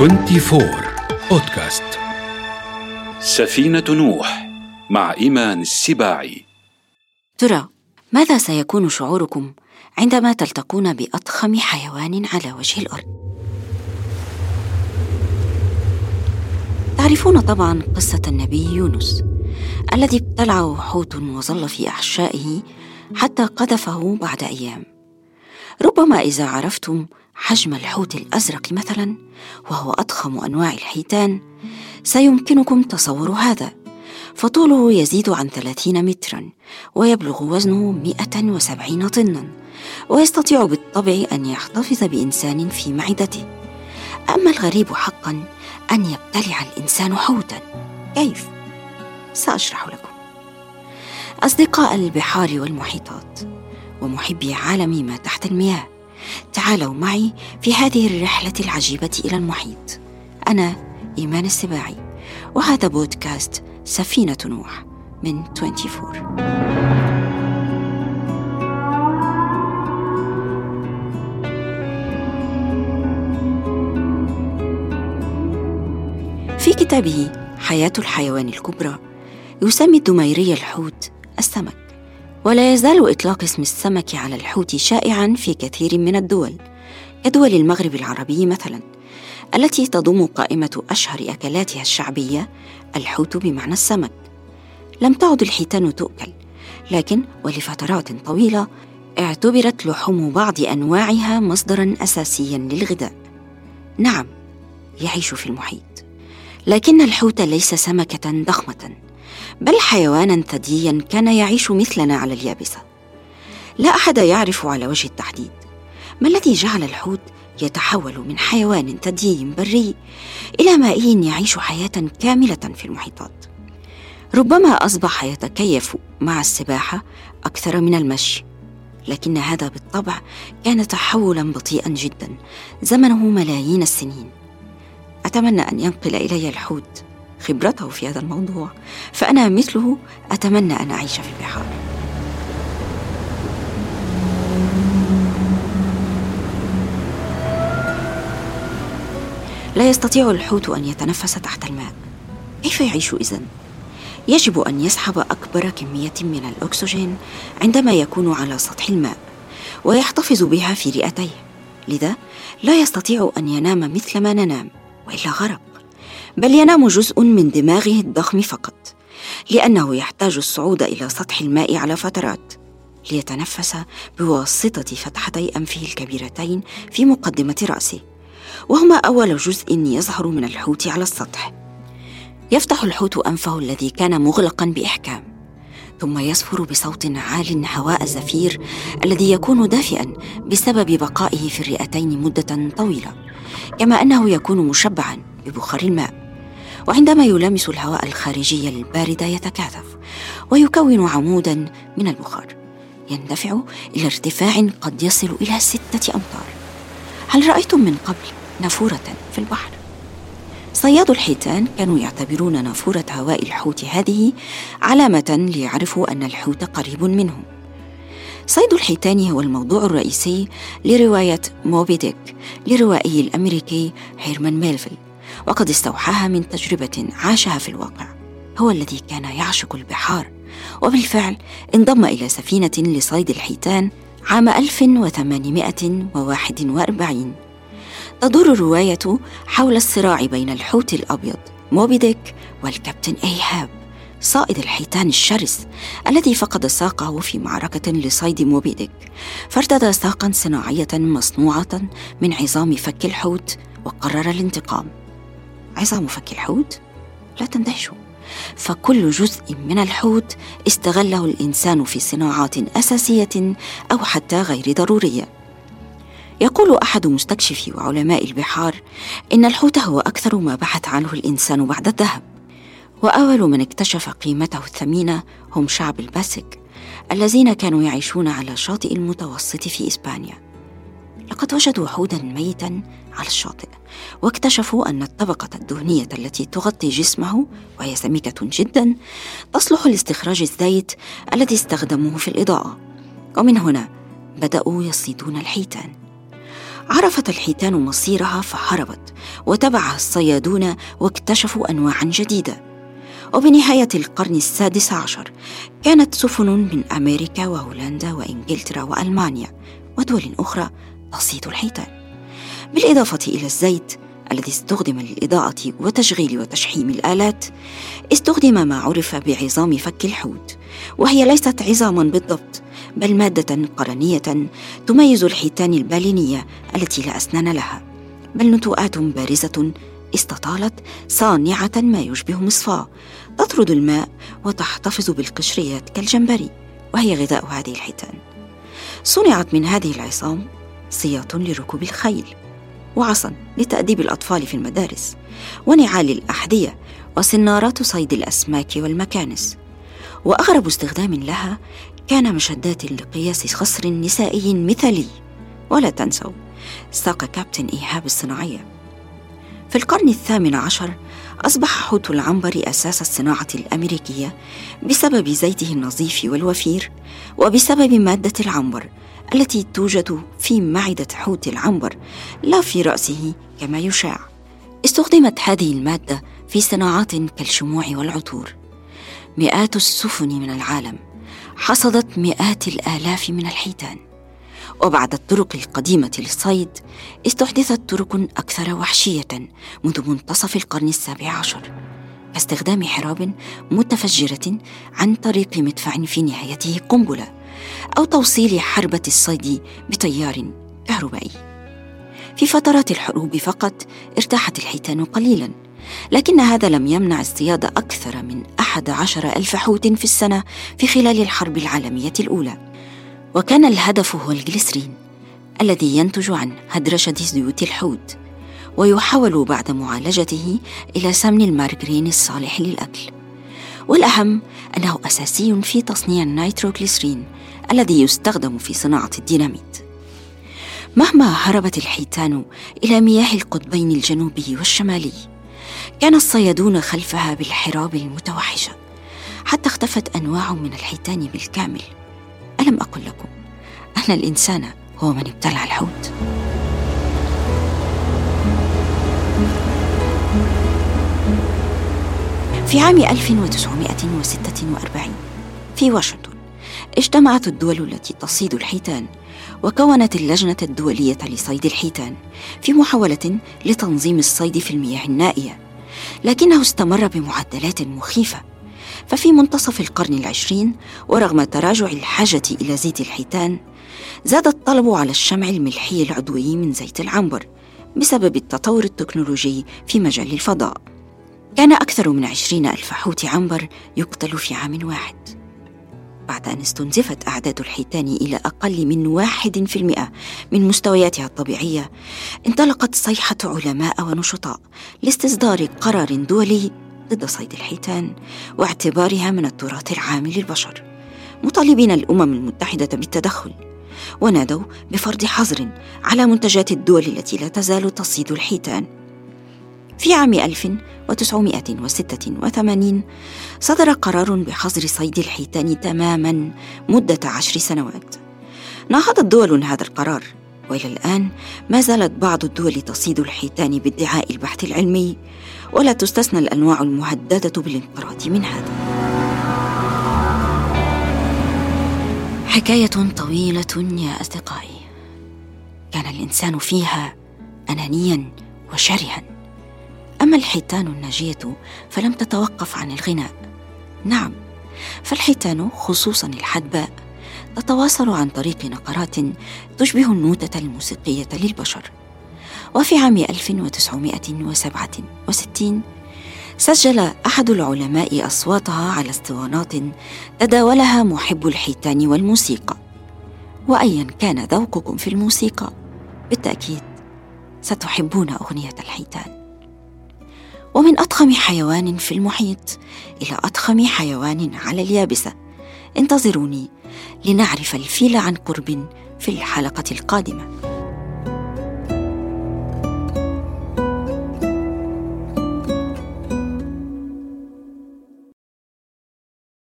24 بودكاست سفينة نوح مع إيمان السباعي. ترى ماذا سيكون شعوركم عندما تلتقون بأضخم حيوان على وجه الأرض؟ تعرفون طبعا قصة النبي يونس الذي ابتلعه حوت وظل في أحشائه حتى قذفه بعد أيام. ربما إذا عرفتم حجم الحوت الأزرق مثلا وهو أضخم أنواع الحيتان سيمكنكم تصور هذا. فطوله يزيد عن ثلاثين مترا ويبلغ وزنه مئة وسبعين طنا ويستطيع بالطبع أن يحتفظ بإنسان في معدته. أما الغريب حقا أن يبتلع الإنسان حوتا. كيف؟ سأشرح لكم. أصدقاء البحار والمحيطات ومحبي عالم ما تحت المياه تعالوا معي في هذه الرحلة العجيبة إلى المحيط. أنا إيمان السباعي وهذا بودكاست سفينة نوح من 24 في كتابه حياة الحيوان الكبرى يسمي الدميري الحوت السمك. ولا يزال إطلاق اسم السمك على الحوت شائعا في كثير من الدول كدول المغرب العربي مثلا التي تضم قائمة أشهر أكلاتها الشعبية الحوت بمعنى السمك. لم تعد الحيتان تؤكل لكن ولفترات طويلة اعتبرت لحوم بعض أنواعها مصدرا أساسيا للغذاء. نعم يعيش في المحيط لكن الحوت ليس سمكة ضخمة. بل حيوانا ثديا كان يعيش مثلنا على اليابسة. لا أحد يعرف على وجه التحديد ما الذي جعل الحوت يتحول من حيوان ثدي بري إلى مائي يعيش حياة كاملة في المحيطات. ربما أصبح يتكيف مع السباحة أكثر من المشي لكن هذا بالطبع كان تحولا بطيئا جدا زمنه ملايين السنين. أتمنى أن ينقل إلي الحوت. خبرته في هذا الموضوع. فأنا مثله أتمنى أن أعيش في البحار. لا يستطيع الحوت أن يتنفس تحت الماء. كيف يعيش إذن؟ يجب أن يسحب أكبر كمية من الأكسجين عندما يكون على سطح الماء ويحتفظ بها في رئتيه. لذا لا يستطيع أن ينام مثل ما ننام وإلا غرق. بل ينام جزء من دماغه الضخم فقط لأنه يحتاج الصعود إلى سطح الماء على فترات ليتنفس بواسطة فتحتي أنفه الكبيرتين في مقدمة رأسه وهما أول جزء يظهر من الحوت على السطح. يفتح الحوت أنفه الذي كان مغلقا بإحكام ثم يصفر بصوت عال هواء الزفير الذي يكون دافئا بسبب بقائه في الرئتين مدة طويلة كما أنه يكون مشبعا ببخار الماء. وعندما يلامس الهواء الخارجي البارد يتكاثف ويكون عمودا من البخار. يندفع إلى ارتفاع قد يصل إلى ستة أمتار. هل رأيتم من قبل نافورة في البحر؟ صياد الحيتان كانوا يعتبرون نافورة هواء الحوت هذه علامة ليعرفوا أن الحوت قريب منهم. صيد الحيتان هو الموضوع الرئيسي لرواية موبي ديك للروائي الأمريكي هيرمان ميلفيل وقد استوحاها من تجربة عاشها في الواقع. هو الذي كان يعشق البحار. وبالفعل انضم إلى سفينة لصيد الحيتان عام 1841 تدور الرواية حول الصراع بين الحوت الأبيض موبي ديك والكابتن إيهاب صائد الحيتان الشرس الذي فقد ساقه في معركة لصيد موبي ديك. فارتدى ساقا صناعية مصنوعة من عظام فك الحوت وقرر الانتقام. عظام فك الحوت؟ لا تندهشوا فكل جزء من الحوت استغله الإنسان في صناعات أساسية أو حتى غير ضرورية. يقول أحد مستكشفي وعلماء البحار إن الحوت هو أكثر ما بحث عنه الإنسان بعد الذهب. وأول من اكتشف قيمته الثمينة هم شعب الباسك الذين كانوا يعيشون على شاطئ المتوسط في إسبانيا. لقد وجدوا حودا ميتا على الشاطئ واكتشفوا أن الطبقة الدهنية التي تغطي جسمه وهي سميكة جدا تصلح لاستخراج الزيت الذي استخدموه في الإضاءة. ومن هنا بدأوا يصيدون الحيتان. عرفت الحيتان مصيرها فهربت وتبعها الصيادون واكتشفوا أنواعا جديدة. وبنهاية القرن السادس عشر كانت سفن من أمريكا وهولندا وإنجلترا وألمانيا ودول أخرى تصيد الحيتان بالإضافة إلى الزيت الذي استخدم للإضاءة وتشغيل وتشحيم الآلات استخدم ما عرف بعظام فك الحوت وهي ليست عظاما بالضبط بل مادة قرنية تميز الحيتان البالينية التي لا أسنان لها بل نتوءات بارزة استطالت صانعة ما يشبه مصفاة تطرد الماء وتحتفظ بالقشريات كالجمبري وهي غذاء هذه الحيتان. صنعت من هذه العصام سياط لركوب الخيل وعصا لتأديب الأطفال في المدارس ونعال الأحذية وسنارات صيد الأسماك والمكانس. وأغرب استخدام لها كان مشدات لقياس خصر نسائي مثالي. ولا تنسوا ساق كابتن إيهاب الصناعية. في القرن الثامن عشر أصبح حوت العنبر أساس الصناعة الأمريكية بسبب زيته النظيف والوفير وبسبب مادة العنبر التي توجد في معدة حوت العنبر لا في رأسه كما يشاع. استخدمت هذه المادة في صناعات كالشموع والعطور. مئات السفن من العالم حصدت مئات الآلاف من الحيتان. وبعد الطرق القديمة للصيد استحدثت طرق أكثر وحشية منذ منتصف القرن السابع عشر كاستخدام حراب متفجرة عن طريق مدفع في نهايته قنبلة أو توصيل حربة الصيد بتيار كهربائي في فترات الحروب فقط ارتاحت الحيتان قليلا لكن هذا لم يمنع اصطياد أكثر من أحد عشر ألف حوت في السنة في خلال الحرب العالمية الأولى. وكان الهدف هو الجليسرين الذي ينتج عن هدرشة زيوت الحوت ويحول بعد معالجته إلى سمن المارجرين الصالح للأكل. والأهم أنه أساسي في تصنيع النيتروغليسرين الذي يستخدم في صناعة الديناميت. مهما هربت الحيتان إلى مياه القطبين الجنوبي والشمالي كان الصيادون خلفها بالحراب المتوحشة حتى اختفت أنواع من الحيتان بالكامل. ألم أقل لكم؟ أن الإنسان هو من ابتلع الحوت. في عام 1946 في واشنطن اجتمعت الدول التي تصيد الحيتان وكونت اللجنة الدولية لصيد الحيتان في محاولة لتنظيم الصيد في المياه النائية لكنه استمر بمعدلات مخيفة. ففي منتصف القرن العشرين ورغم تراجع الحاجة إلى زيت الحيتان زاد الطلب على الشمع الملحي العضوي من زيت العنبر بسبب التطور التكنولوجي في مجال الفضاء. كان أكثر من عشرين ألف حوت عنبر يقتل في عام واحد. بعد أن استنزفت أعداد الحيتان إلى أقل من واحد في المئة من مستوياتها الطبيعية انطلقت صيحة علماء ونشطاء لاستصدار قرار دولي ضد صيد الحيتان واعتبارها من التراث العام للبشر مطالبين الأمم المتحدة بالتدخل ونادوا بفرض حظر على منتجات الدول التي لا تزال تصيد الحيتان. في عام 1986 صدر قرار بحظر صيد الحيتان تماما مدة عشر سنوات. ناهضت دول هذا القرار وإلى الآن ما زالت بعض الدول تصيد الحيتان بادعاء البحث العلمي ولا تستثنى الأنواع المهددة بالانقراض من هذا. حكاية طويلة يا أصدقائي. كان الإنسان فيها انانيا وشرها. أما الحيتان الناجية فلم تتوقف عن الغناء. نعم فالحيتان خصوصا الحدباء تتواصل عن طريق نقرات تشبه النوتة الموسيقية للبشر. وفي عام 1967 سجل أحد العلماء أصواتها على اسطوانات تداولها محب الحيتان والموسيقى. وأيا كان ذوقكم في الموسيقى. بالتأكيد ستحبون أغنية الحيتان. ومن أضخم حيوان في المحيط إلى أضخم حيوان على اليابسة. انتظروني لنعرف الفيل عن قرب في الحلقة القادمة.